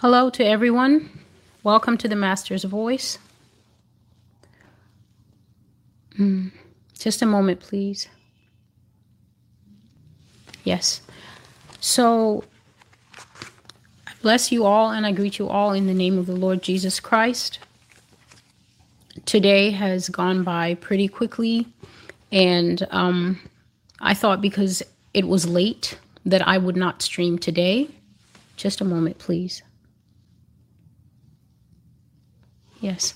Hello to everyone. Welcome to the Master's Voice. Mm, just a moment, please. Yes. So, I bless you all and I greet you all in the name of the Lord Jesus Christ. Today has gone by pretty quickly, and um, I thought because it was late that I would not stream today. Just a moment, please. Yes.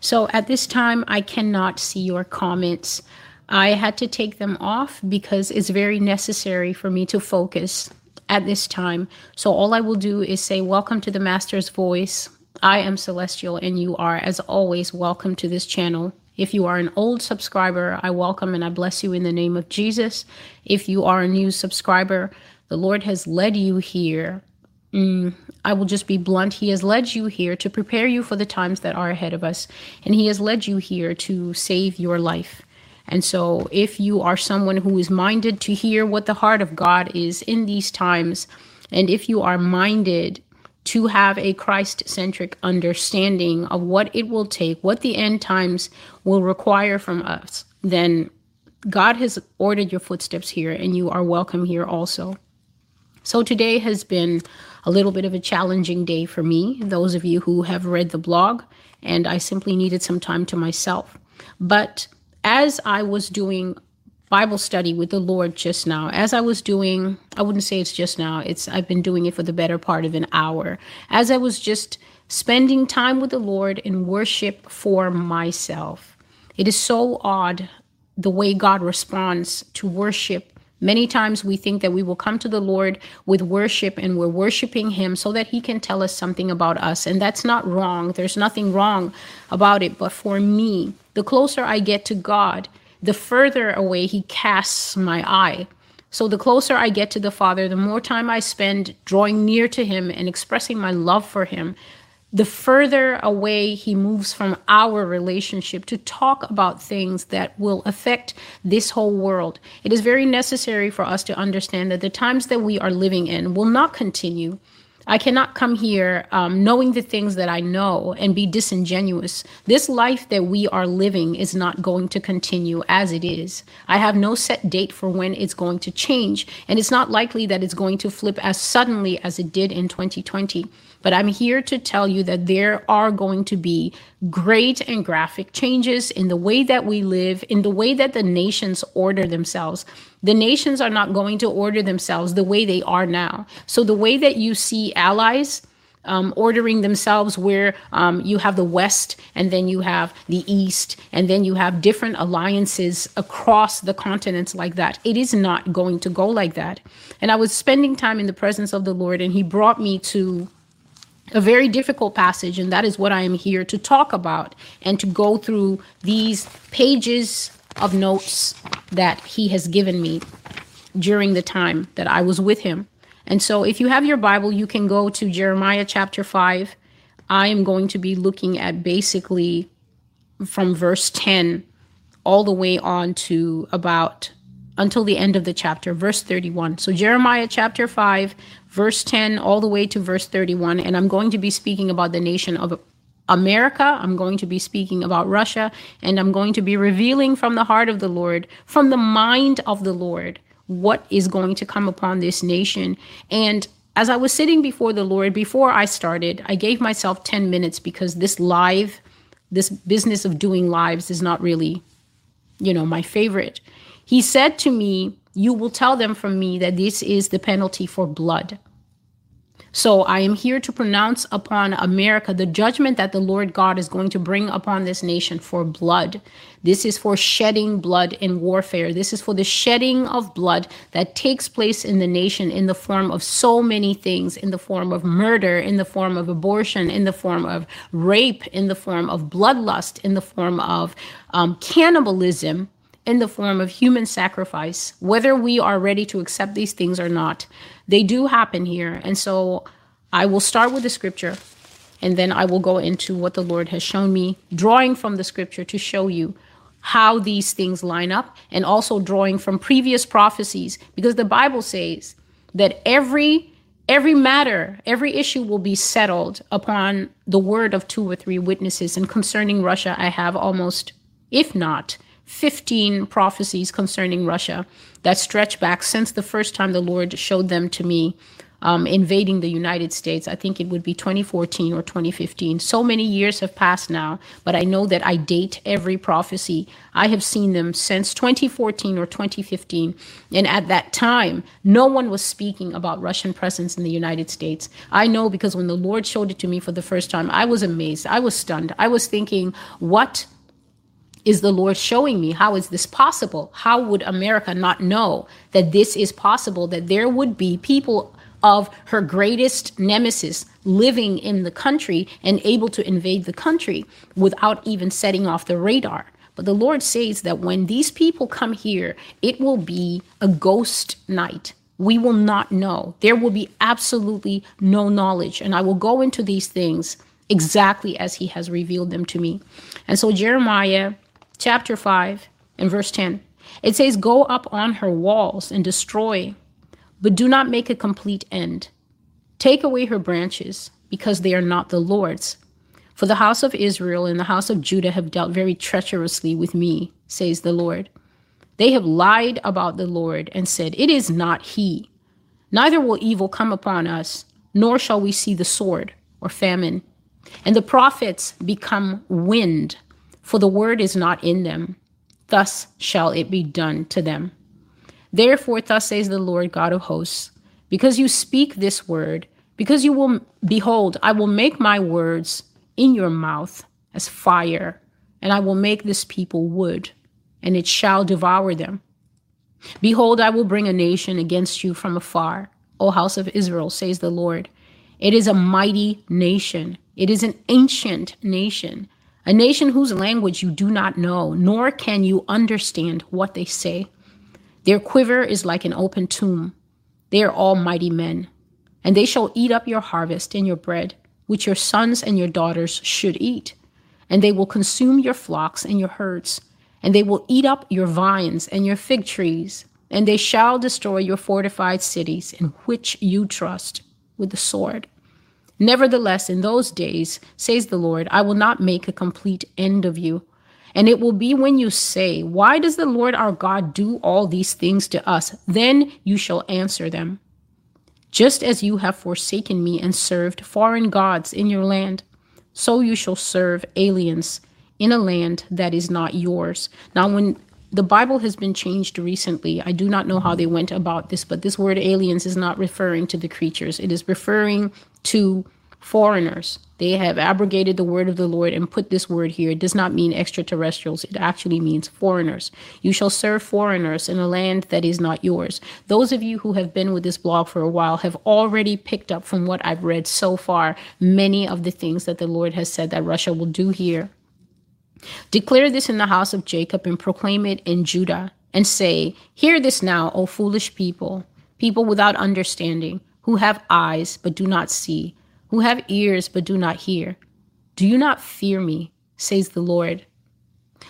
So at this time, I cannot see your comments. I had to take them off because it's very necessary for me to focus at this time. So all I will do is say, Welcome to the Master's Voice. I am Celestial, and you are, as always, welcome to this channel. If you are an old subscriber, I welcome and I bless you in the name of Jesus. If you are a new subscriber, the Lord has led you here. Mm, I will just be blunt. He has led you here to prepare you for the times that are ahead of us, and He has led you here to save your life. And so, if you are someone who is minded to hear what the heart of God is in these times, and if you are minded to have a Christ centric understanding of what it will take, what the end times will require from us, then God has ordered your footsteps here and you are welcome here also. So today has been a little bit of a challenging day for me, those of you who have read the blog, and I simply needed some time to myself. But as I was doing Bible study with the Lord just now. As I was doing, I wouldn't say it's just now, it's I've been doing it for the better part of an hour. As I was just spending time with the Lord in worship for myself. It is so odd the way God responds to worship. Many times we think that we will come to the Lord with worship and we're worshiping Him so that He can tell us something about us. And that's not wrong. There's nothing wrong about it. But for me, the closer I get to God, the further away he casts my eye. So the closer I get to the Father, the more time I spend drawing near to him and expressing my love for him, the further away he moves from our relationship to talk about things that will affect this whole world. It is very necessary for us to understand that the times that we are living in will not continue I cannot come here um, knowing the things that I know and be disingenuous. This life that we are living is not going to continue as it is. I have no set date for when it's going to change, and it's not likely that it's going to flip as suddenly as it did in 2020. But I'm here to tell you that there are going to be great and graphic changes in the way that we live, in the way that the nations order themselves. The nations are not going to order themselves the way they are now. So the way that you see allies, um, ordering themselves where um, you have the West and then you have the East and then you have different alliances across the continents like that. It is not going to go like that. And I was spending time in the presence of the Lord and He brought me to a very difficult passage, and that is what I am here to talk about and to go through these pages of notes that He has given me during the time that I was with Him. And so, if you have your Bible, you can go to Jeremiah chapter 5. I am going to be looking at basically from verse 10 all the way on to about until the end of the chapter, verse 31. So, Jeremiah chapter 5, verse 10, all the way to verse 31. And I'm going to be speaking about the nation of America. I'm going to be speaking about Russia. And I'm going to be revealing from the heart of the Lord, from the mind of the Lord, what is going to come upon this nation. And as I was sitting before the Lord, before I started, I gave myself 10 minutes because this live, this business of doing lives is not really, you know, my favorite. He said to me, You will tell them from me that this is the penalty for blood. So I am here to pronounce upon America the judgment that the Lord God is going to bring upon this nation for blood. This is for shedding blood in warfare. This is for the shedding of blood that takes place in the nation in the form of so many things in the form of murder, in the form of abortion, in the form of rape, in the form of bloodlust, in the form of um, cannibalism in the form of human sacrifice, whether we are ready to accept these things or not. They do happen here. And so I will start with the scripture and then I will go into what the Lord has shown me, drawing from the scripture to show you how these things line up and also drawing from previous prophecies because the Bible says that every Every matter, every issue will be settled upon the word of two or three witnesses. And concerning Russia, I have almost, if not 15 prophecies concerning Russia that stretch back since the first time the Lord showed them to me um, invading the United States. I think it would be 2014 or 2015. So many years have passed now, but I know that I date every prophecy. I have seen them since 2014 or 2015. And at that time, no one was speaking about Russian presence in the United States. I know because when the Lord showed it to me for the first time, I was amazed. I was stunned. I was thinking, what is the Lord showing me? How is this possible? How would America not know that this is possible? That there would be people of her greatest nemesis living in the country and able to invade the country without even setting off the radar. But the Lord says that when these people come here, it will be a ghost night. We will not know. There will be absolutely no knowledge. And I will go into these things exactly as He has revealed them to me. And so, Jeremiah chapter 5 and verse 10, it says, Go up on her walls and destroy but do not make a complete end. Take away her branches, because they are not the Lord's. For the house of Israel and the house of Judah have dealt very treacherously with me, says the Lord. They have lied about the Lord and said, It is not he. Neither will evil come upon us, nor shall we see the sword or famine. And the prophets become wind, for the word is not in them. Thus shall it be done to them. Therefore, thus says the Lord God of hosts, because you speak this word, because you will, behold, I will make my words in your mouth as fire, and I will make this people wood, and it shall devour them. Behold, I will bring a nation against you from afar, O house of Israel, says the Lord. It is a mighty nation, it is an ancient nation, a nation whose language you do not know, nor can you understand what they say. Their quiver is like an open tomb. They are all mighty men. And they shall eat up your harvest and your bread, which your sons and your daughters should eat. And they will consume your flocks and your herds. And they will eat up your vines and your fig trees. And they shall destroy your fortified cities in which you trust with the sword. Nevertheless, in those days, says the Lord, I will not make a complete end of you and it will be when you say, Why does the Lord our God do all these things to us? Then you shall answer them. Just as you have forsaken me and served foreign gods in your land, so you shall serve aliens in a land that is not yours. Now, when the Bible has been changed recently. I do not know how they went about this, but this word aliens is not referring to the creatures. It is referring to foreigners. They have abrogated the word of the Lord and put this word here. It does not mean extraterrestrials, it actually means foreigners. You shall serve foreigners in a land that is not yours. Those of you who have been with this blog for a while have already picked up from what I've read so far many of the things that the Lord has said that Russia will do here. Declare this in the house of Jacob and proclaim it in Judah and say, Hear this now, O foolish people, people without understanding, who have eyes but do not see who have ears but do not hear. Do you not fear me, says the Lord?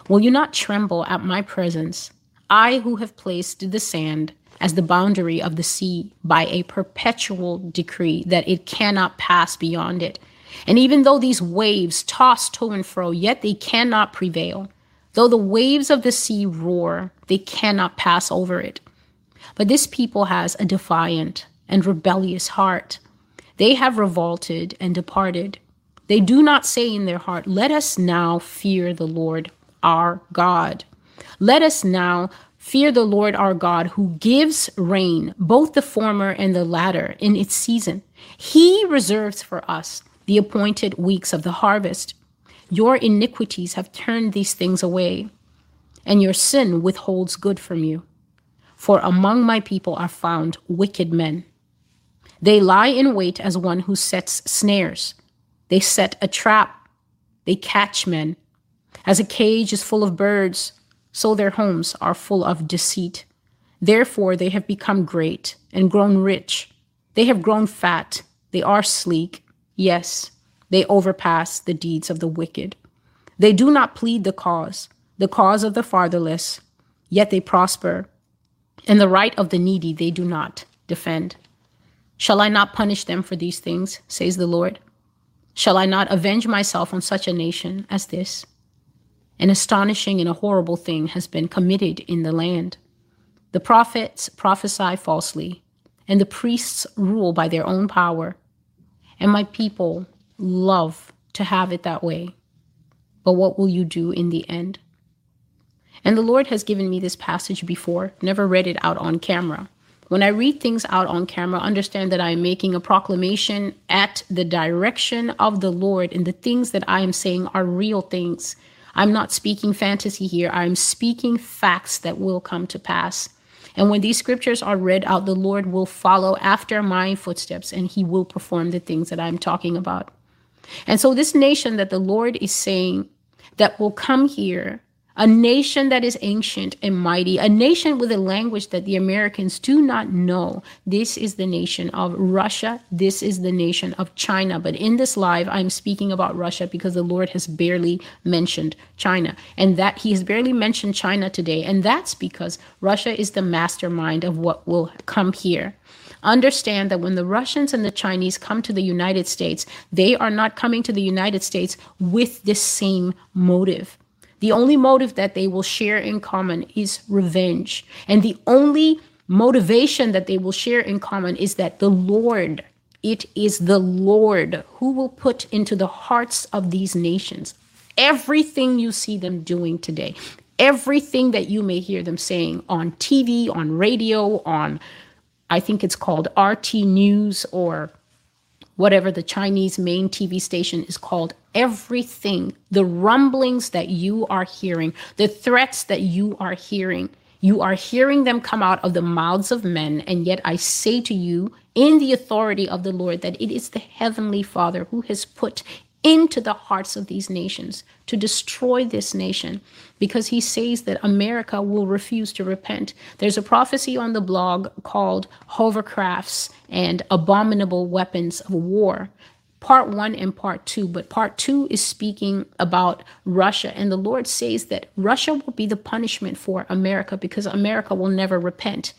Will you not tremble at my presence? I who have placed the sand as the boundary of the sea by a perpetual decree that it cannot pass beyond it. And even though these waves toss to and fro, yet they cannot prevail. Though the waves of the sea roar, they cannot pass over it. But this people has a defiant and rebellious heart. They have revolted and departed. They do not say in their heart, Let us now fear the Lord our God. Let us now fear the Lord our God, who gives rain, both the former and the latter, in its season. He reserves for us the appointed weeks of the harvest. Your iniquities have turned these things away, and your sin withholds good from you. For among my people are found wicked men they lie in wait as one who sets snares. They set a trap. They catch men. As a cage is full of birds, so their homes are full of deceit. Therefore, they have become great and grown rich. They have grown fat. They are sleek. Yes, they overpass the deeds of the wicked. They do not plead the cause, the cause of the fatherless, yet they prosper. And the right of the needy they do not defend. Shall I not punish them for these things, says the Lord? Shall I not avenge myself on such a nation as this? An astonishing and a horrible thing has been committed in the land. The prophets prophesy falsely, and the priests rule by their own power. And my people love to have it that way. But what will you do in the end? And the Lord has given me this passage before, never read it out on camera. When I read things out on camera, understand that I am making a proclamation at the direction of the Lord, and the things that I am saying are real things. I'm not speaking fantasy here, I'm speaking facts that will come to pass. And when these scriptures are read out, the Lord will follow after my footsteps and he will perform the things that I'm talking about. And so, this nation that the Lord is saying that will come here a nation that is ancient and mighty, a nation with a language that the Americans do not know. This is the nation of Russia. This is the nation of China. But in this live, I'm speaking about Russia because the Lord has barely mentioned China. And that He has barely mentioned China today. And that's because Russia is the mastermind of what will come here understand that when the Russians and the Chinese come to the United States, they are not coming to the United States with the same motive. The only motive that they will share in common is revenge. And the only motivation that they will share in common is that the Lord, it is the Lord who will put into the hearts of these nations everything you see them doing today, everything that you may hear them saying on TV, on radio, on, I think it's called RT News or whatever the Chinese main TV station is called, everything, the rumblings that you are hearing, the threats that you are hearing, you are hearing them come out of the mouths of men. And yet I say to you, in the authority of the Lord, that it is the Heavenly Father who has put into the hearts of these nations to destroy this nation because he says that America will refuse to repent. There's a prophecy on the blog called Hovercrafts and Abominable Weapons of War. Part one and part two, but part two is speaking about Russia. And the Lord says that Russia will be the punishment for America because America will never repent.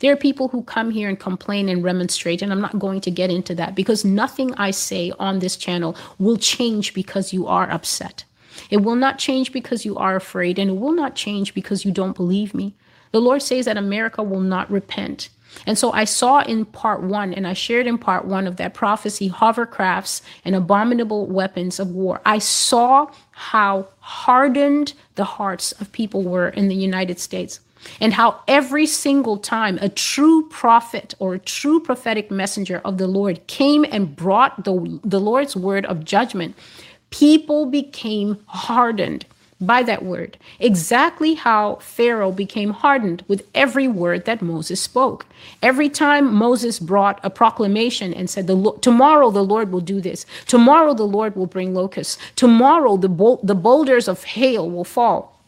There are people who come here and complain and remonstrate, and I'm not going to get into that because nothing I say on this channel will change because you are upset. It will not change because you are afraid, and it will not change because you don't believe me. The Lord says that America will not repent. And so I saw in part one, and I shared in part one of that prophecy hovercrafts and abominable weapons of war. I saw how hardened the hearts of people were in the United States and how every single time a true prophet or a true prophetic messenger of the Lord came and brought the, the Lord's word of judgment, people became hardened by that word. Exactly how Pharaoh became hardened with every word that Moses spoke. Every time Moses brought a proclamation and said, the, Tomorrow the Lord will do this. Tomorrow the Lord will bring locusts. Tomorrow the, bol- the boulders of hail will fall.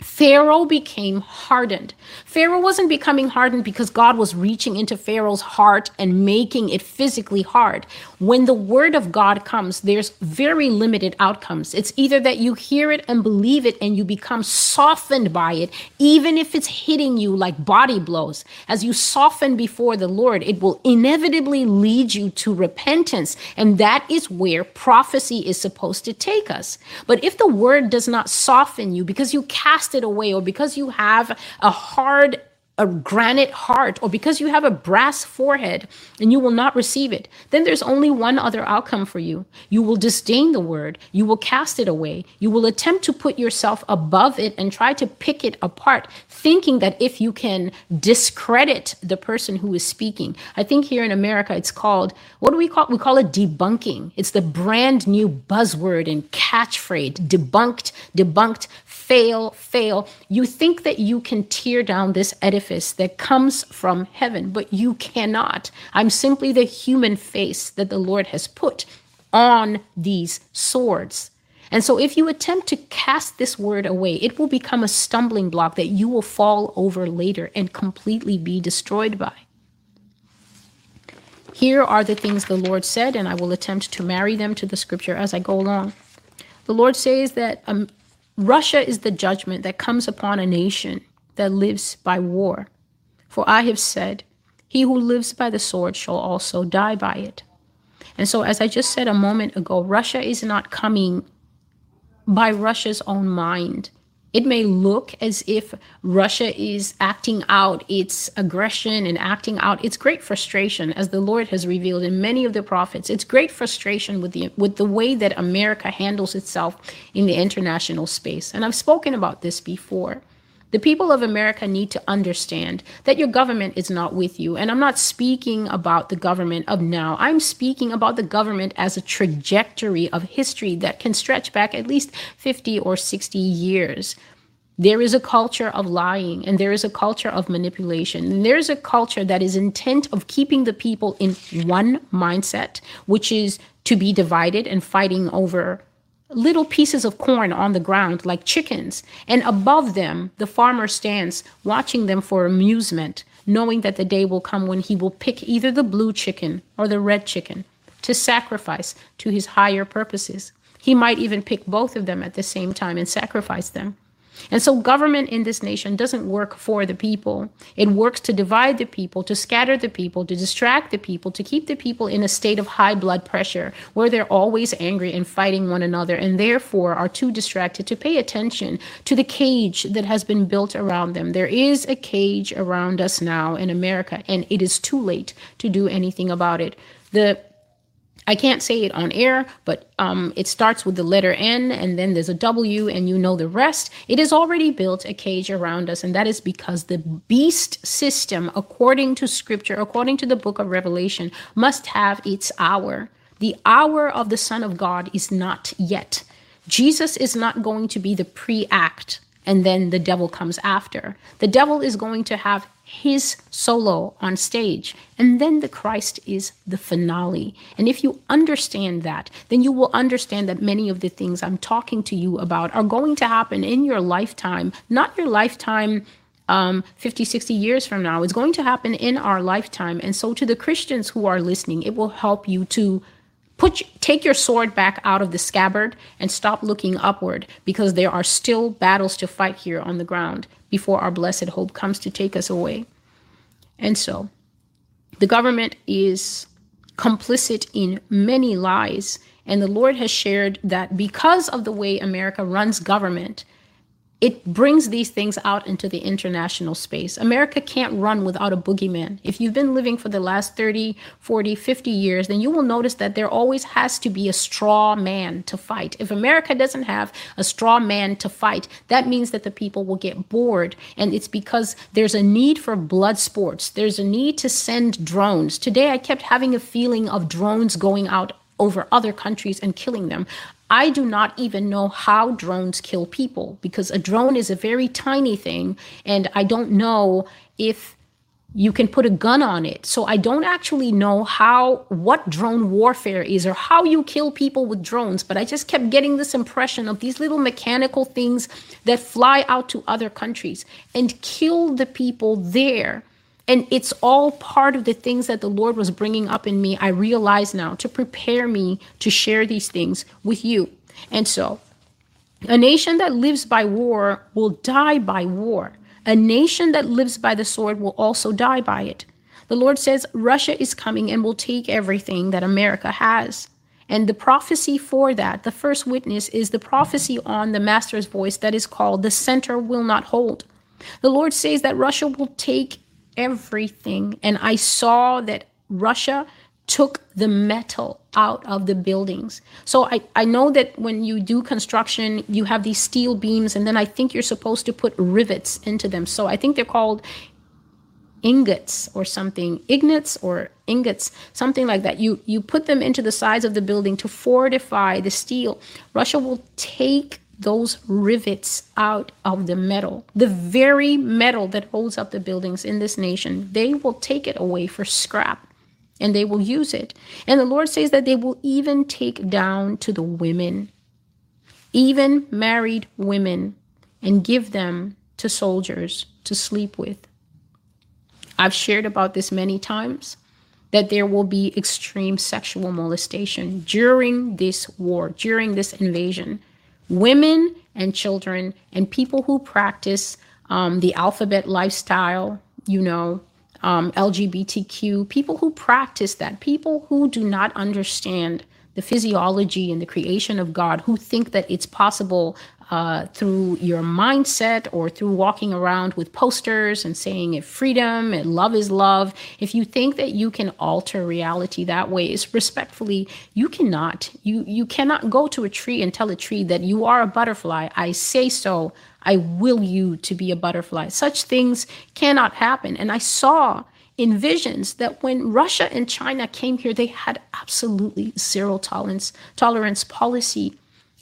Pharaoh became hardened. Pharaoh wasn't becoming hardened because God was reaching into Pharaoh's heart and making it physically hard. When the word of God comes, there's very limited outcomes. It's either that you hear it and believe it and you become softened by it, even if it's hitting you like body blows. As you soften before the Lord, it will inevitably lead you to repentance. And that is where prophecy is supposed to take us. But if the word does not soften you because you cast it away, or because you have a hard a granite heart or because you have a brass forehead and you will not receive it, then there's only one other outcome for you. You will disdain the word, you will cast it away, you will attempt to put yourself above it and try to pick it apart, thinking that if you can discredit the person who is speaking. I think here in America it's called, what do we call it? We call it debunking. It's the brand new buzzword and catchphrase debunked, debunked, fail, fail. You think that you can tear down this edifice that comes from heaven, but you cannot. I'm simply the human face that the Lord has put on these swords. And so, if you attempt to cast this word away, it will become a stumbling block that you will fall over later and completely be destroyed by. Here are the things the Lord said, and I will attempt to marry them to the scripture as I go along. The Lord says that um, Russia is the judgment that comes upon a nation that lives by war. For I have said, He who lives by the sword shall also die by it. And so, as I just said a moment ago, Russia is not coming by Russia's own mind. It may look as if Russia is acting out its aggression and acting out its great frustration, as the Lord has revealed in many of the prophets. It's great frustration with the with the way that America handles itself in the international space. And I've spoken about this before. The people of America need to understand that your government is not with you. And I'm not speaking about the government of now. I'm speaking about the government as a trajectory of history that can stretch back at least 50 or 60 years. There is a culture of lying and there is a culture of manipulation. And there is a culture that is intent of keeping the people in one mindset, which is to be divided and fighting over little pieces of corn on the ground like chickens, and above them the farmer stands watching them for amusement, knowing that the day will come when he will pick either the blue chicken or the red chicken to sacrifice to his higher purposes. He might even pick both of them at the same time and sacrifice them. And so, government in this nation doesn't work for the people. It works to divide the people, to scatter the people, to distract the people, to keep the people in a state of high blood pressure where they're always angry and fighting one another, and therefore are too distracted to pay attention to the cage that has been built around them. There is a cage around us now in America, and it is too late to do anything about it. The I can't say it on air, but um, it starts with the letter N and then there's a W, and you know the rest. It has already built a cage around us, and that is because the beast system, according to scripture, according to the book of Revelation, must have its hour. The hour of the Son of God is not yet. Jesus is not going to be the pre act and then the devil comes after. The devil is going to have his solo on stage, and then the Christ is the finale. And if you understand that, then you will understand that many of the things I'm talking to you about are going to happen in your lifetime, not your lifetime. Um, 50, 60 years from now, it's going to happen in our lifetime. And so, to the Christians who are listening, it will help you to Put take your sword back out of the scabbard and stop looking upward because there are still battles to fight here on the ground before our blessed hope comes to take us away. And so, the government is complicit in many lies. And the Lord has shared that because of the way America runs government, it brings these things out into the international space. America can't run without a boogeyman. If you've been living for the last 30, 40, 50 years, then you will notice that there always has to be a straw man to fight. If America doesn't have a straw man to fight, that means that the people will get bored. And it's because there's a need for blood sports, there's a need to send drones. Today, I kept having a feeling of drones going out over other countries and killing them. I do not even know how drones kill people because a drone is a very tiny thing, and I don't know if you can put a gun on it. So I don't actually know how what drone warfare is or how you kill people with drones, but I just kept getting this impression of these little mechanical things that fly out to other countries and kill the people there. And it's all part of the things that the Lord was bringing up in me. I realize now to prepare me to share these things with you. And so, a nation that lives by war will die by war. A nation that lives by the sword will also die by it. The Lord says Russia is coming and will take everything that America has. And the prophecy for that, the first witness, is the prophecy on the Master's voice that is called The Center Will Not Hold. The Lord says that Russia will take everything. And I saw that Russia took the metal out of the buildings. So I, I know that when you do construction, you have these steel beams, and then I think you're supposed to put rivets into them. So I think they're called ingots or something, ignits or ingots, something like that. You you put them into the sides of the building to fortify the steel. Russia will take those rivets out of the metal, the very metal that holds up the buildings in this nation. They will take it away for scrap and they will use it. And the Lord says that they will even take down to the women, even married women, and give them to soldiers to sleep with. I've shared about this many times that there will be extreme sexual molestation during this war, during this invasion women and children and people who practice um, the alphabet lifestyle, you know, um, LGBTQ, people who practice that, people who do not understand the physiology and the creation of God, who think that it's possible uh, through your mindset or through walking around with posters and saying if freedom and love is love, if you think that you can alter reality that way, is respectfully, you cannot. You you cannot go to a tree and tell a tree that you are a butterfly. I say so. I will you to be a butterfly. Such things cannot happen. And I saw in visions that when Russia and China came here, they had absolutely zero tolerance tolerance policy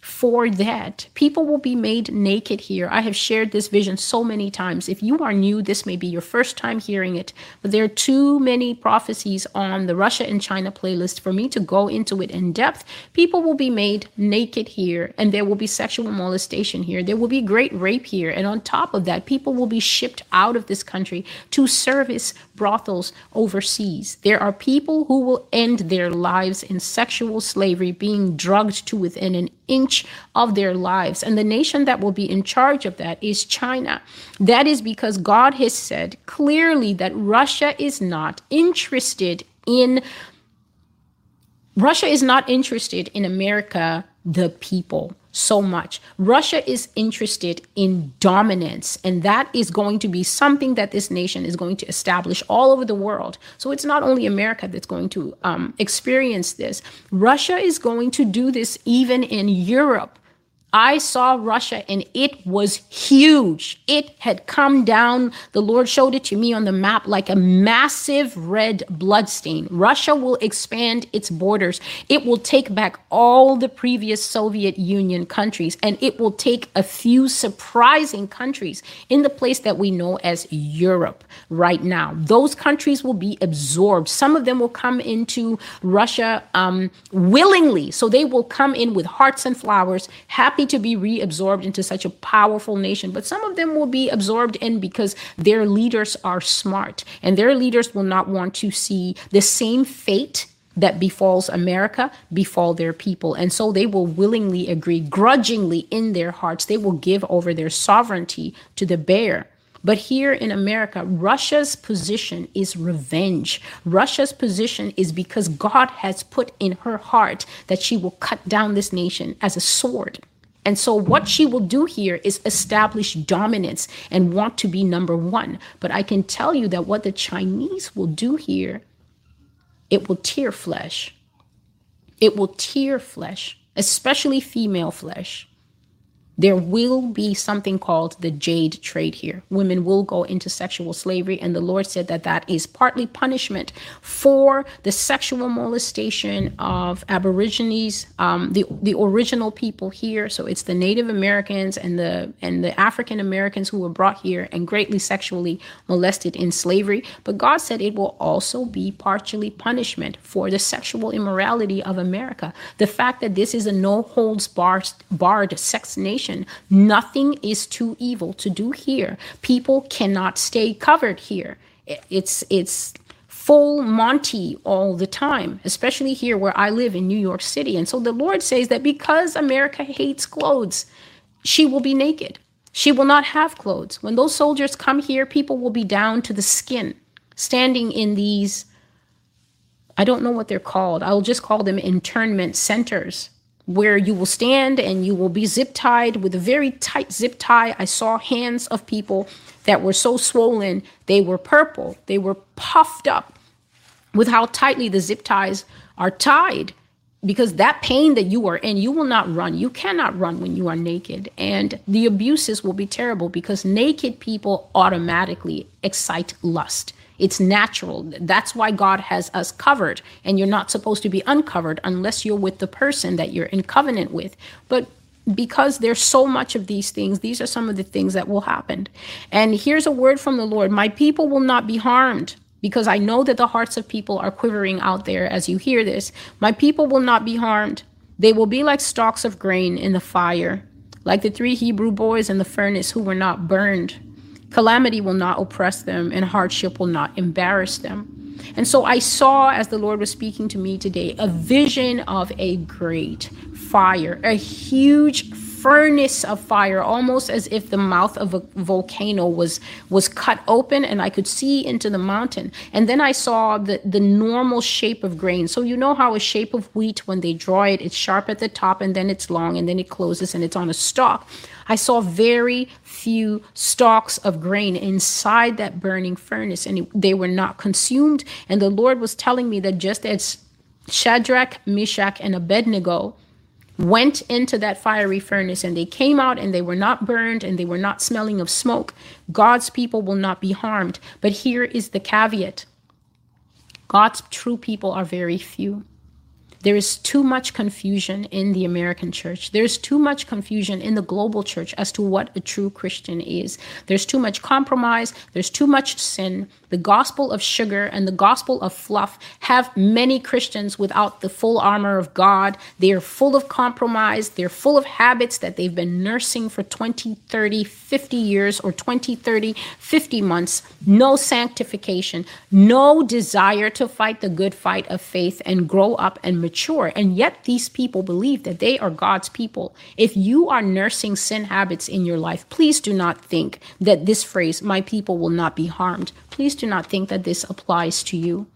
for that. People will be made naked here. I have shared this vision so many times. If you are new, this may be your first time hearing it, but there are too many prophecies on the Russia and China playlist for me to go into it in depth. People will be made naked here, and there will be sexual molestation here. There will be great rape here. And on top of that, people will be shipped out of this country to service brothels overseas. There are people who will end their lives in sexual slavery, being drugged to within an inch of their lives. And the nation that will be in charge of that is China. That is because God has said clearly that Russia is not interested in Russia is not interested in America, the people so much. Russia is interested in dominance, and that is going to be something that this nation is going to establish all over the world. So it's not only America that's going to um, experience this, Russia is going to do this even in Europe. I saw Russia and it was huge. It had come down. The Lord showed it to me on the map like a massive red bloodstain. Russia will expand its borders. It will take back all the previous Soviet Union countries and it will take a few surprising countries in the place that we know as Europe right now. Those countries will be absorbed. Some of them will come into Russia um, willingly. So they will come in with hearts and flowers, happy happy to be reabsorbed into such a powerful nation, but some of them will be absorbed in because their leaders are smart and their leaders will not want to see the same fate that befalls America befall their people. And so they will willingly agree, grudgingly in their hearts, they will give over their sovereignty to the bear. But here in America, Russia's position is revenge. Russia's position is because God has put in her heart that she will cut down this nation as a sword. And so, what she will do here is establish dominance and want to be number one. But I can tell you that what the Chinese will do here, it will tear flesh. It will tear flesh, especially female flesh there will be something called the jade trade here. Women will go into sexual slavery, and the Lord said that that is partly punishment for the sexual molestation of Aborigines, um, the the original people here. So it's the Native Americans and the and the African Americans who were brought here and greatly sexually molested in slavery. But God said it will also be partially punishment for the sexual immorality of America. The fact that this is a no holds barred, barred sex nation Nothing is too evil to do here. People cannot stay covered here. It's it's full Monty all the time, especially here where I live in New York City. And so the Lord says that because America hates clothes, she will be naked. She will not have clothes. When those soldiers come here, people will be down to the skin, standing in these, I don't know what they're called. I'll just call them internment centers where you will stand and you will be zip tied with a very tight zip tie. I saw hands of people that were so swollen, they were purple, they were puffed up with how tightly the zip ties are tied. Because that pain that you are in, you will not run. You cannot run when you are naked. And the abuses will be terrible because naked people automatically excite lust. It's natural. That's why God has us covered. And you're not supposed to be uncovered unless you're with the person that you're in covenant with. But because there's so much of these things, these are some of the things that will happen. And here's a word from the Lord My people will not be harmed. Because I know that the hearts of people are quivering out there as you hear this. My people will not be harmed. They will be like stalks of grain in the fire, like the three Hebrew boys in the furnace who were not burned. Calamity will not oppress them, and hardship will not embarrass them. And so I saw, as the Lord was speaking to me today, a vision of a great fire, a huge furnace of fire, almost as if the mouth of a volcano was was cut open and I could see into the mountain. And then I saw the, the normal shape of grain. So you know how a shape of wheat, when they draw it, it's sharp at the top and then it's long and then it closes and it's on a stalk. I saw very few stalks of grain inside that burning furnace, and they were not consumed. And the Lord was telling me that just as Shadrach, Meshach, and Abednego went into that fiery furnace and they came out and they were not burned and they were not smelling of smoke. God's people will not be harmed. But here is the caveat God's true people are very few. There is too much confusion in the American church. There's too much confusion in the global church as to what a true Christian is. There's too much compromise. There's too much sin. The gospel of sugar and the gospel of fluff have many Christians without the full armor of God. They are full of compromise. They're full of habits that they've been nursing for 20, 30, 50 years or 20, 30, 50 months. No sanctification, no desire to fight the good fight of faith and grow up and mature. And yet these people believe that they are God's people. If you are nursing sin habits in your life, please do not think that this phrase, my people will not be harmed, please do not think that this applies to you.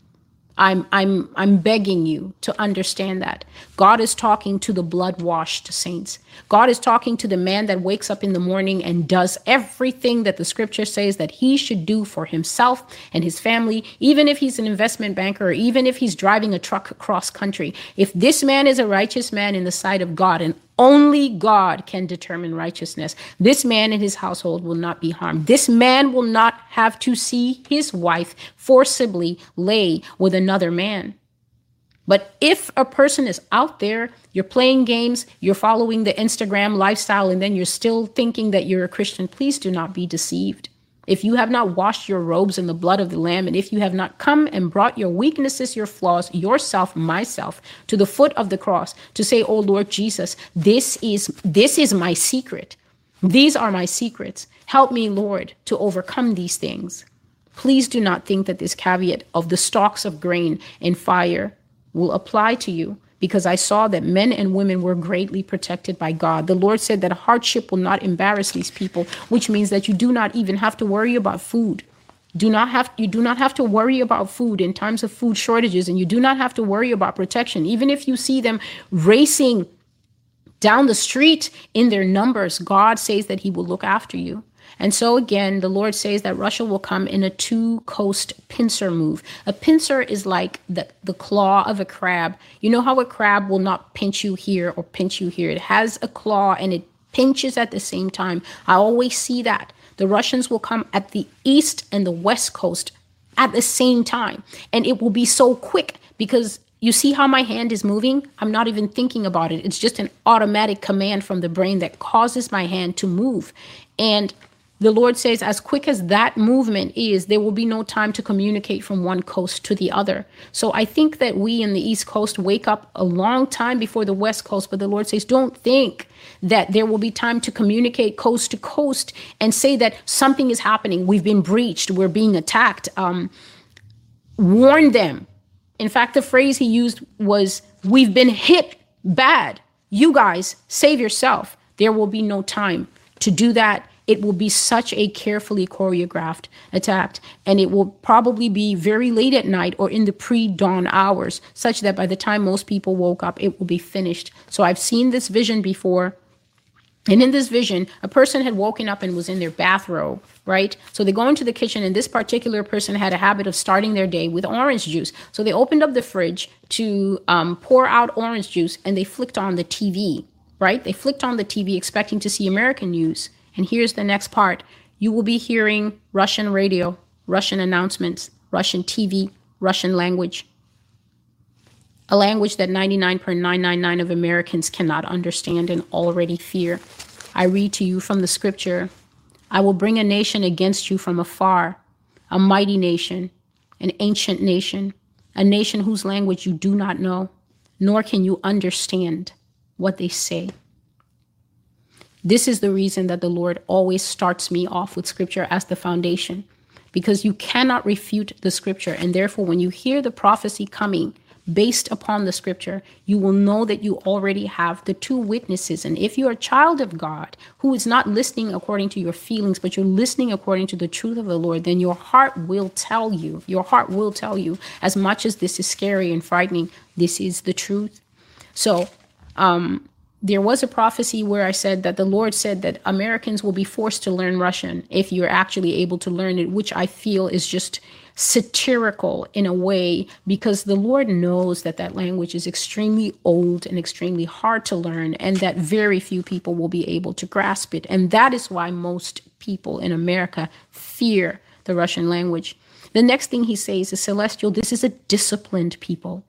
I'm I'm I'm begging you to understand that. God is talking to the blood-washed saints. God is talking to the man that wakes up in the morning and does everything that the scripture says that he should do for himself and his family, even if he's an investment banker or even if he's driving a truck across country. If this man is a righteous man in the sight of God and only God can determine righteousness. This man and his household will not be harmed. This man will not have to see his wife forcibly lay with another man. But if a person is out there, you're playing games, you're following the Instagram lifestyle, and then you're still thinking that you're a Christian, please do not be deceived. If you have not washed your robes in the blood of the Lamb, and if you have not come and brought your weaknesses, your flaws, yourself, myself, to the foot of the cross to say, Oh Lord Jesus, this is this is my secret. These are my secrets. Help me, Lord, to overcome these things. Please do not think that this caveat of the stalks of grain and fire will apply to you because I saw that men and women were greatly protected by God. The Lord said that hardship will not embarrass these people, which means that you do not even have to worry about food. Do not have you do not have to worry about food in times of food shortages and you do not have to worry about protection. Even if you see them racing down the street in their numbers, God says that he will look after you. And so again, the Lord says that Russia will come in a two coast pincer move. A pincer is like the, the claw of a crab. You know how a crab will not pinch you here or pinch you here. It has a claw and it pinches at the same time. I always see that. The Russians will come at the east and the west coast at the same time. And it will be so quick because you see how my hand is moving? I'm not even thinking about it. It's just an automatic command from the brain that causes my hand to move. And the Lord says, as quick as that movement is, there will be no time to communicate from one coast to the other. So I think that we in the East Coast wake up a long time before the West Coast, but the Lord says, don't think that there will be time to communicate coast to coast and say that something is happening. We've been breached, we're being attacked. Um, warn them. In fact, the phrase he used was, we've been hit bad. You guys, save yourself. There will be no time to do that it will be such a carefully choreographed attack and it will probably be very late at night or in the pre-dawn hours such that by the time most people woke up it will be finished so i've seen this vision before and in this vision, a person had woken up and was in their bathrobe, right? So they go into the kitchen, and this particular person had a habit of starting their day with orange juice. So they opened up the fridge to um, pour out orange juice, and they flicked on the TV, right? They flicked on the TV expecting to see American news. And here's the next part you will be hearing Russian radio, Russian announcements, Russian TV, Russian language. A language that 99.999 of Americans cannot understand and already fear. I read to you from the scripture I will bring a nation against you from afar, a mighty nation, an ancient nation, a nation whose language you do not know, nor can you understand what they say. This is the reason that the Lord always starts me off with scripture as the foundation, because you cannot refute the scripture. And therefore, when you hear the prophecy coming, based upon the scripture, you will know that you already have the two witnesses. And if you're a child of God who is not listening according to your feelings, but you're listening according to the truth of the Lord, then your heart will tell you, your heart will tell you, as much as this is scary and frightening, this is the truth. So, um, there was a prophecy where I said that the Lord said that Americans will be forced to learn Russian if you're actually able to learn it, which I feel is just satirical in a way because the Lord knows that that language is extremely old and extremely hard to learn, and that very few people will be able to grasp it. And that is why most people in America fear the Russian language. The next thing he says is celestial, this is a disciplined people.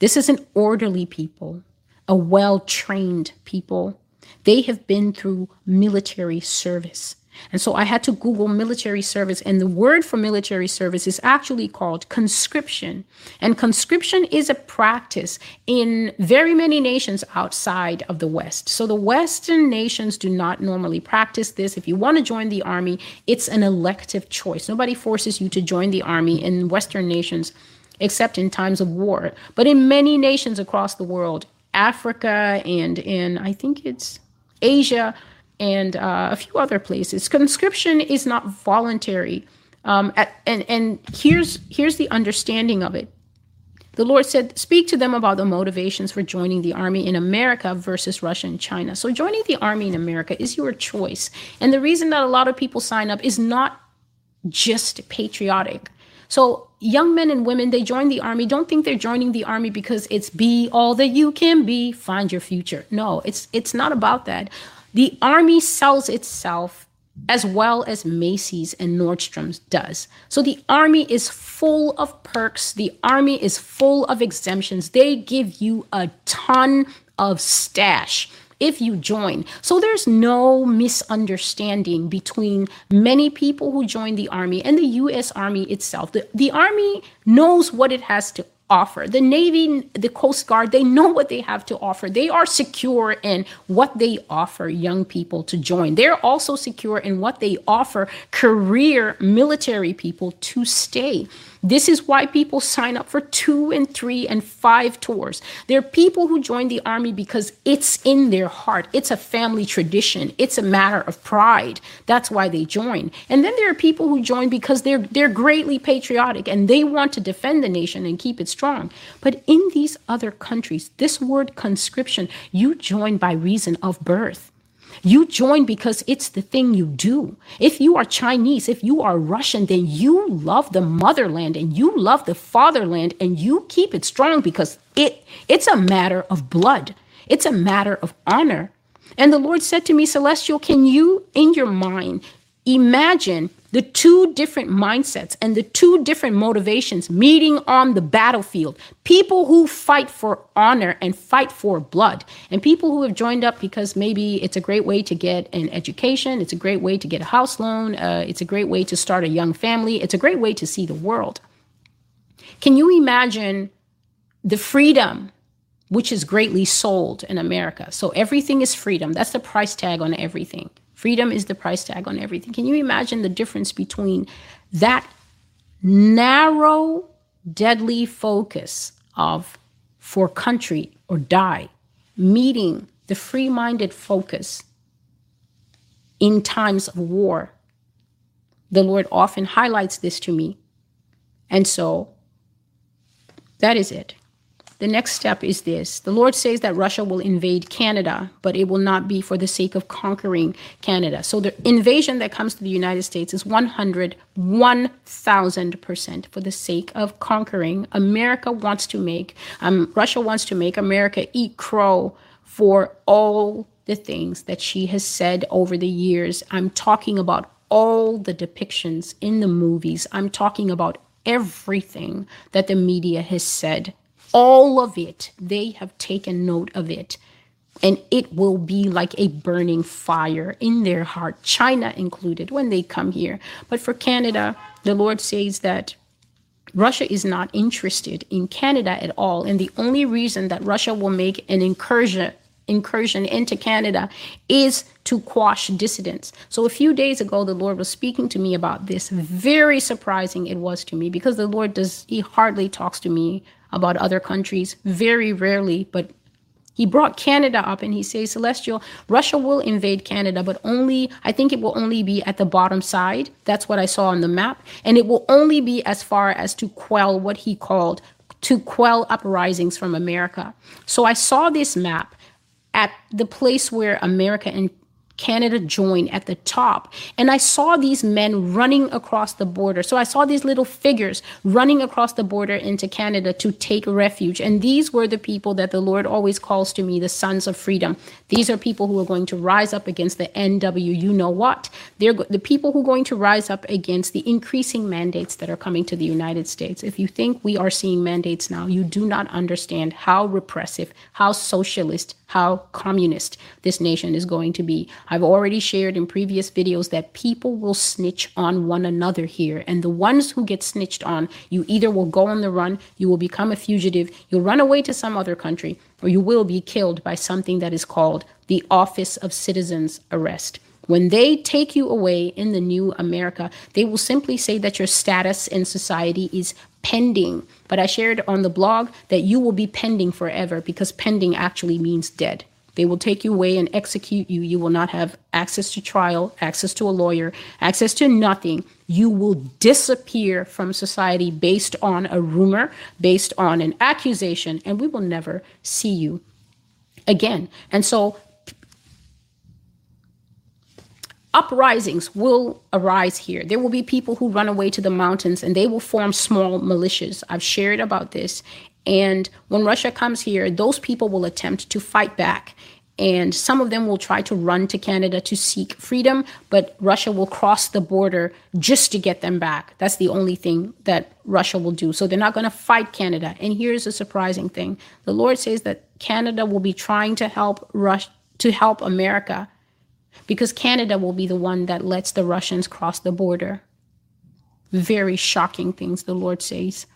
This is an orderly people a well trained people. They have been through military service. And so I had to Google military service, and the word for military service is actually called conscription. And conscription is a practice in very many nations outside of the West. So the Western nations do not normally practice this. If you want to join the army, it's an elective choice. Nobody forces you to join the army in Western nations except in times of war. But in many nations across the world, Africa and in, I think it's Asia and uh, a few other places. Conscription is not voluntary. Um, at, and and here's here's the understanding of it. The Lord said, Speak to them about the motivations for joining the army in America versus Russia and China. So, joining the army in America is your choice. And the reason that a lot of people sign up is not just patriotic. So young men and women, they join the army. Don't think they're joining the army because it's be all that you can be, find your future. No, it's it's not about that. The army sells itself as well as Macy's and Nordstrom's does. So the army is full of perks. The army is full of exemptions. They give you a ton of stash if you join. So there's no misunderstanding between many people who join the Army and the US Army itself. The, the Army knows what it has to offer. The Navy, the Coast Guard, they know what they have to offer. They are secure in what they offer young people to join. They're also secure in what they offer career military people to stay. This is why people sign up for two and three and five tours. There are people who join the army because it's in their heart. It's a family tradition. It's a matter of pride. That's why they join. And then there are people who join because they're they're greatly patriotic and they want to defend the nation and keep it strong. But in these other countries, this word conscription, you join by reason of birth. You join because it's the thing you do. If you are Chinese, if you are Russian, then you love the motherland and you love the fatherland and you keep it strong because it it's a matter of blood. It's a matter of honor. And the Lord said to me, Celestial, can you in your mind imagine the two different mindsets and the two different motivations meeting on the battlefield. People who fight for honor and fight for blood, and people who have joined up because maybe it's a great way to get an education, it's a great way to get a house loan, uh, it's a great way to start a young family, it's a great way to see the world. Can you imagine the freedom which is greatly sold in America? So everything is freedom. That's the price tag on everything. Freedom is the price tag on everything. Can you imagine the difference between that narrow, deadly focus of for country or die, meeting the free minded focus in times of war? The Lord often highlights this to me. And so that is it. The next step is this the Lord says that Russia will invade Canada, but it will not be for the sake of conquering Canada. So the invasion that comes to the United States is 100, 1000% for the sake of conquering. America wants to make, um, Russia wants to make America eat crow for all the things that she has said over the years. I'm talking about all the depictions in the movies. I'm talking about everything that the media has said all of it, they have taken note of it. And it will be like a burning fire in their heart, China included, when they come here. But for Canada, the Lord says that Russia is not interested in Canada at all. And the only reason that Russia will make an incursion incursion into Canada is to quash dissidents. So a few days ago, the Lord was speaking to me about this. Very surprising it was to me because the Lord does, he hardly talks to me about other countries, very rarely, but he brought Canada up and he says, Celestial, Russia will invade Canada, but only, I think it will only be at the bottom side. That's what I saw on the map. And it will only be as far as to quell what he called to quell uprisings from America. So I saw this map at the place where America and Canada join at the top. And I saw these men running across the border. So I saw these little figures running across the border into Canada to take refuge. And these were the people that the Lord always calls to me the sons of freedom. These are people who are going to rise up against the NW, you know what? They're the people who are going to rise up against the increasing mandates that are coming to the United States. If you think we are seeing mandates now, you do not understand how repressive, how socialist, how communist this nation is going to be. I've already shared in previous videos that people will snitch on one another here. And the ones who get snitched on, you either will go on the run, you will become a fugitive, you'll run away to some other country, or you will be killed by something that is called the Office of Citizens Arrest. When they take you away in the new America, they will simply say that your status in society is pending. But I shared on the blog that you will be pending forever because pending actually means dead. They will take you away and execute you. You will not have access to trial, access to a lawyer, access to nothing. You will disappear from society based on a rumor, based on an accusation, and we will never see you again. And so uprisings will arise here. There will be people who run away to the mountains and they will form small militias. I've shared about this. And when Russia comes here, those people will attempt to fight back. And some of them will try to run to Canada to seek freedom, but Russia will cross the border just to get them back. That's the only thing that Russia will do. So they're not going to fight Canada. And here's a surprising thing the Lord says that Canada will be trying to help Russia. To help America because Canada will be the one that lets the Russians cross the border. Very shocking things, the Lord says.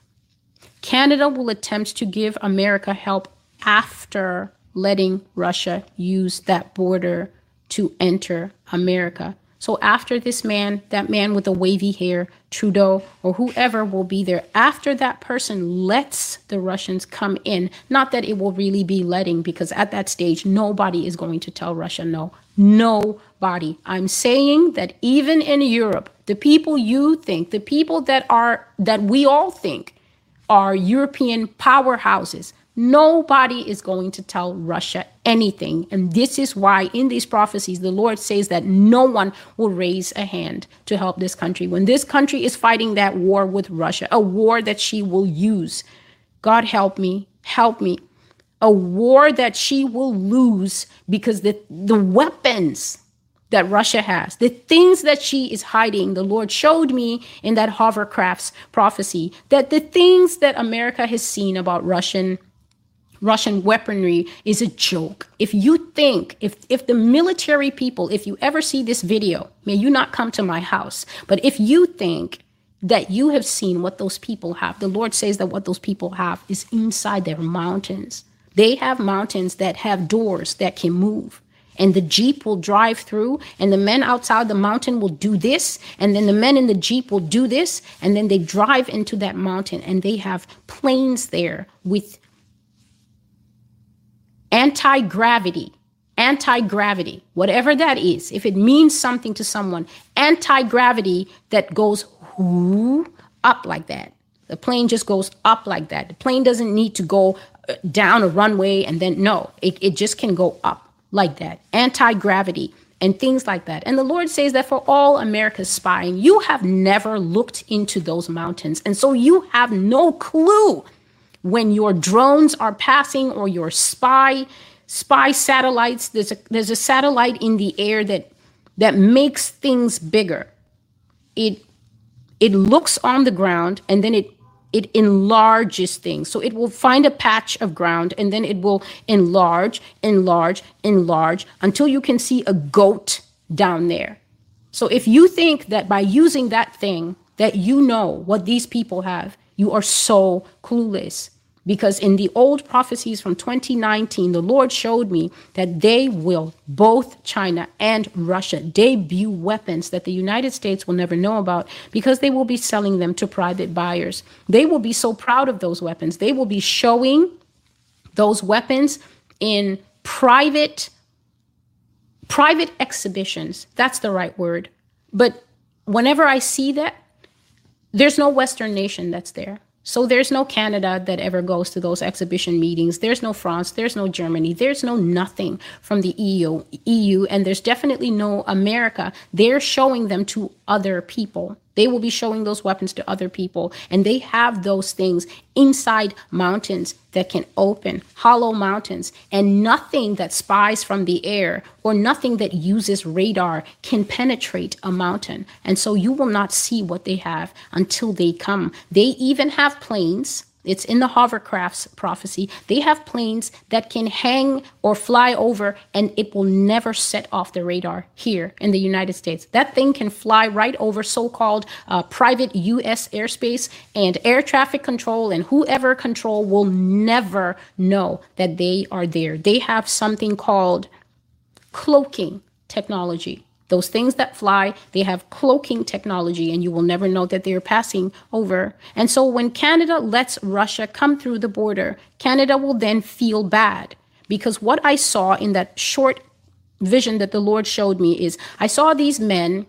Canada will attempt to give America help after letting Russia use that border to enter America. So after this man, that man with the wavy hair, Trudeau, or whoever will be there, after that person lets the Russians come in, not that it will really be letting, because at that stage, nobody is going to tell Russia no. Nobody. I'm saying that even in Europe, the people you think, the people that are, that we all think are European powerhouses, Nobody is going to tell Russia anything. And this is why in these prophecies, the Lord says that no one will raise a hand to help this country. When this country is fighting that war with Russia, a war that she will use, God help me, help me, a war that she will lose because the, the weapons that Russia has, the things that she is hiding. The Lord showed me in that hovercrafts prophecy that the things that America has seen about Russian Russian weaponry is a joke. If you think, if, if the military people, if you ever see this video, may you not come to my house, but if you think that you have seen what those people have, the Lord says that what those people have is inside their mountains. They have mountains that have doors that can move. And the Jeep will drive through, and the men outside the mountain will do this, and then the men in the Jeep will do this, and then they drive into that mountain, and they have planes there with anti gravity, anti gravity, whatever that is, if it means something to someone, anti gravity that goes whoo, up like that. The plane just goes up like that. The plane doesn't need to go uh, down a runway and then, no, it, it just can go up like that. Anti gravity and things like that. And the Lord says that for all America's spying, you have never looked into those mountains. And so you have no clue when your drones are passing or your spy spy satellites there's a there's a satellite in the air that that makes things bigger. It it looks on the ground and then it it enlarges things. So it will find a patch of ground and then it will enlarge enlarge enlarge until you can see a goat down there. So if you think that by using that thing that you know what these people have you are so clueless because in the old prophecies from 2019, the Lord showed me that they will, both China and Russia, debut weapons that the United States will never know about because they will be selling them to private buyers. They will be so proud of those weapons. They will be showing those weapons in private private exhibitions. That's the right word. But whenever I see that, there's no Western nation that's there. So there's no Canada that ever goes to those exhibition meetings. There's no France. There's no Germany. There's no nothing from the EU. EU, and there's definitely no America. They're showing them to other people. They will be showing those weapons to other people, and they have those things inside mountains that can open, hollow mountains, and nothing that spies from the air or nothing that uses radar can penetrate a mountain. And so you will not see what they have until they come. They even have planes it's in the hovercraft's prophecy. They have planes that can hang or fly over and it will never set off the radar here in the United States. That thing can fly right over so called uh, private US airspace and air traffic control and whoever control will never know that they are there. They have something called cloaking technology. Those things that fly, they have cloaking technology, and you will never know that they're passing over. And so when Canada lets Russia come through the border, Canada will then feel bad. Because what I saw in that short vision that the Lord showed me is I saw these men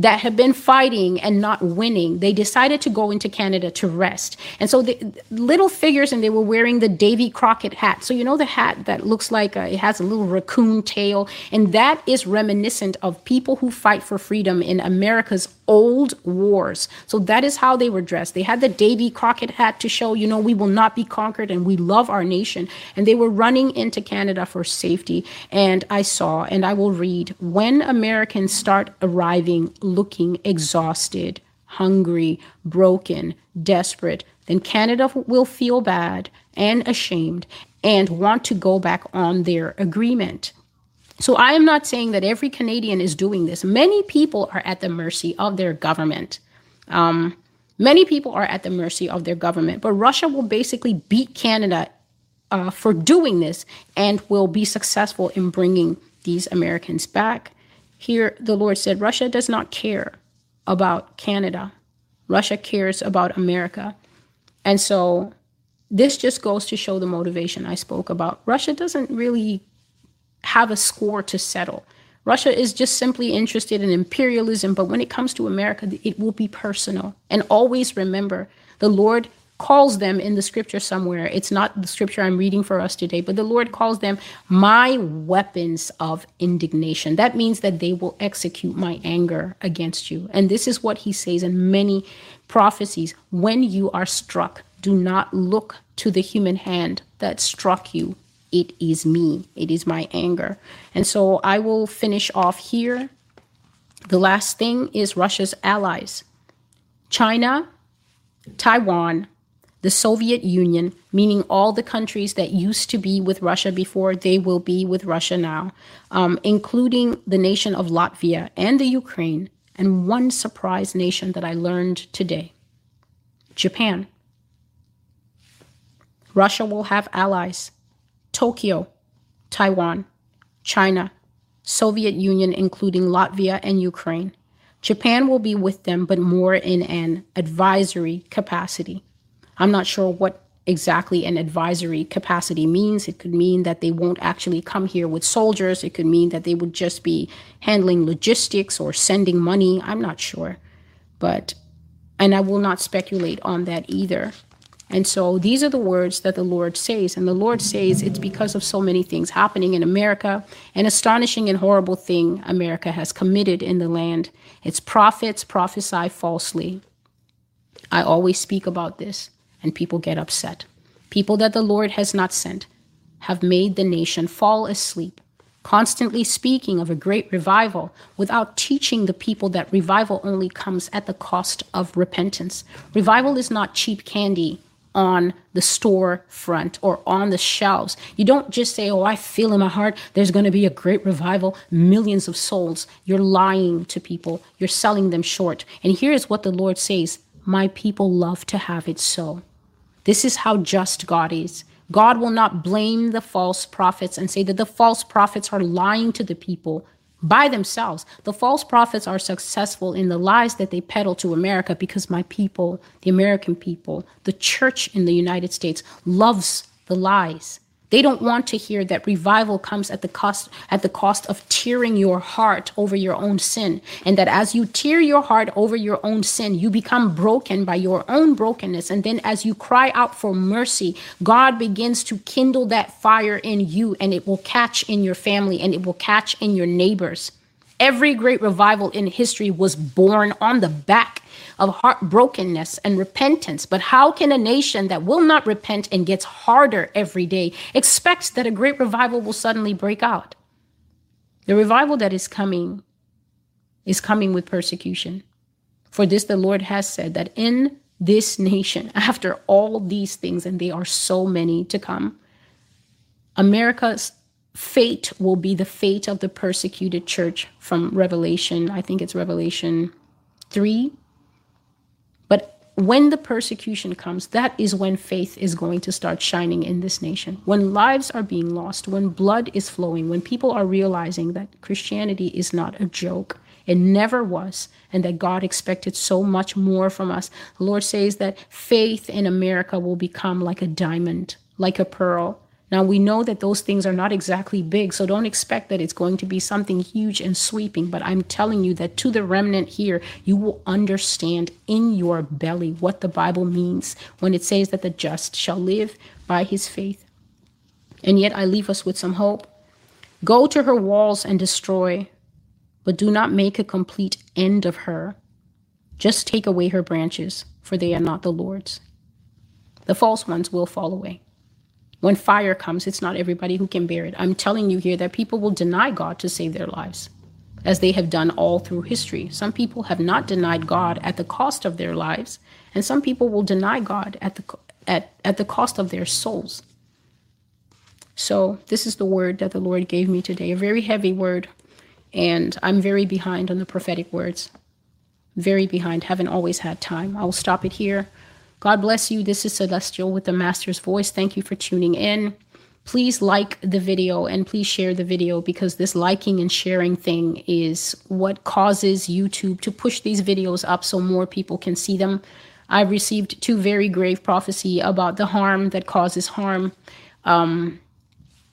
that have been fighting and not winning, they decided to go into Canada to rest. And so the little figures, and they were wearing the Davy Crockett hat. So you know the hat that looks like a, it has a little raccoon tail, and that is reminiscent of people who fight for freedom in America's old wars. So that is how they were dressed. They had the Davy Crockett hat to show, you know, we will not be conquered and we love our nation. And they were running into Canada for safety. And I saw, and I will read, when Americans start arriving looking exhausted, hungry, broken, desperate, then Canada will feel bad and ashamed and want to go back on their agreement. So I am not saying that every Canadian is doing this. Many people are at the mercy of their government. Um, many people are at the mercy of their government, but Russia will basically beat Canada uh, for doing this and will be successful in bringing these Americans back. Here, the Lord said, Russia does not care about Canada. Russia cares about America. And so this just goes to show the motivation I spoke about. Russia doesn't really have a score to settle. Russia is just simply interested in imperialism, but when it comes to America, it will be personal. And always remember, the Lord calls them in the scripture somewhere. It's not the scripture I'm reading for us today, but the Lord calls them my weapons of indignation. That means that they will execute my anger against you. And this is what he says in many prophecies when you are struck, do not look to the human hand that struck you, it is me, it is my anger. And so I will finish off here. The last thing is Russia's allies China, Taiwan, the Soviet Union, meaning all the countries that used to be with Russia before, they will be with Russia now, um, including the nation of Latvia and the Ukraine, and one surprise nation that I learned today Japan. Russia will have allies Tokyo, Taiwan, China, Soviet Union, including Latvia and Ukraine. Japan will be with them, but more in an advisory capacity. I'm not sure what exactly an advisory capacity means. It could mean that they won't actually come here with soldiers. It could mean that they would just be handling logistics or sending money. I'm not sure. But, and I will not speculate on that either. And so these are the words that the Lord says. And the Lord says it's because of so many things happening in America, an astonishing and horrible thing America has committed in the land. Its prophets prophesy falsely. I always speak about this, and people get upset. People that the Lord has not sent have made the nation fall asleep, constantly speaking of a great revival without teaching the people that revival only comes at the cost of repentance. Revival is not cheap candy on the store front or on the shelves. You don't just say, Oh, I feel in my heart there's going to be a great revival, millions of souls. You're lying to people, you're selling them short. And here's what the Lord says My people love to have it so. This is how just God is. God will not blame the false prophets and say that the false prophets are lying to the people by themselves. The false prophets are successful in the lies that they peddle to America because my people, the American people, the church in the United States loves the lies. They don't want to hear that revival comes at the cost at the cost of tearing your heart over your own sin and that as you tear your heart over your own sin you become broken by your own brokenness and then as you cry out for mercy God begins to kindle that fire in you and it will catch in your family and it will catch in your neighbors. Every great revival in history was born on the back of heartbrokenness and repentance. But how can a nation that will not repent and gets harder every day expect that a great revival will suddenly break out? The revival that is coming is coming with persecution. For this, the Lord has said that in this nation, after all these things, and they are so many to come, America's fate will be the fate of the persecuted church from Revelation. I think it's Revelation 3 when the persecution comes, that is when faith is going to start shining in this nation. When lives are being lost, when blood is flowing, when people are realizing that Christianity is not a joke, it never was, and that God expected so much more from us. The Lord says that faith in America will become like a diamond, like a pearl, now, we know that those things are not exactly big, so don't expect that it's going to be something huge and sweeping. But I'm telling you that to the remnant here, you will understand in your belly what the Bible means when it says that the just shall live by his faith. And yet, I leave us with some hope. Go to her walls and destroy, but do not make a complete end of her. Just take away her branches, for they are not the Lord's. The false ones will fall away. When fire comes, it's not everybody who can bear it. I'm telling you here that people will deny God to save their lives, as they have done all through history. Some people have not denied God at the cost of their lives, and some people will deny God at the at, at the cost of their souls. So, this is the word that the Lord gave me today, a very heavy word, and I'm very behind on the prophetic words. Very behind, haven't always had time. I will stop it here. God bless you. This is Celestial with the Master's Voice. Thank you for tuning in. Please like the video and please share the video because this liking and sharing thing is what causes YouTube to push these videos up so more people can see them. I've received two very grave prophecy about the harm that causes harm. Um,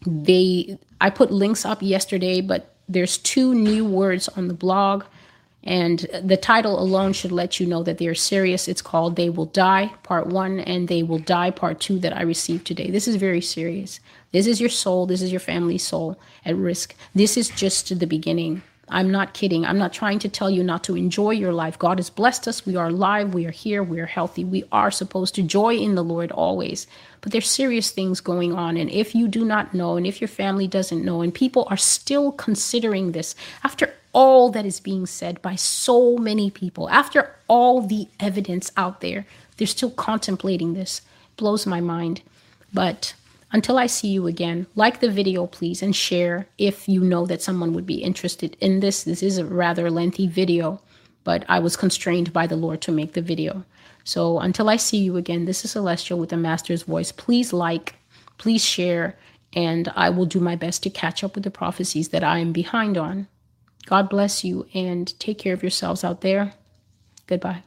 they, I put links up yesterday, but there's two new words on the blog and the title alone should let you know that they're serious. It's called They Will Die, Part One, and They Will Die, Part Two, that I received today. This is very serious. This is your soul, this is your family's soul at risk. This is just the beginning. I'm not kidding. I'm not trying to tell you not to enjoy your life. God has blessed us. We are alive. We are here. We are healthy. We are supposed to joy in the Lord always. But there's serious things going on. And if you do not know, and if your family doesn't know, and people are still considering this after all that is being said by so many people, after all the evidence out there, they're still contemplating this. Blows my mind. But until I see you again, like the video, please, and share if you know that someone would be interested in this. This is a rather lengthy video, but I was constrained by the Lord to make the video. So until I see you again, this is Celestial with the Master's Voice. Please like, please share, and I will do my best to catch up with the prophecies that I am behind on. God bless you and take care of yourselves out there. Goodbye.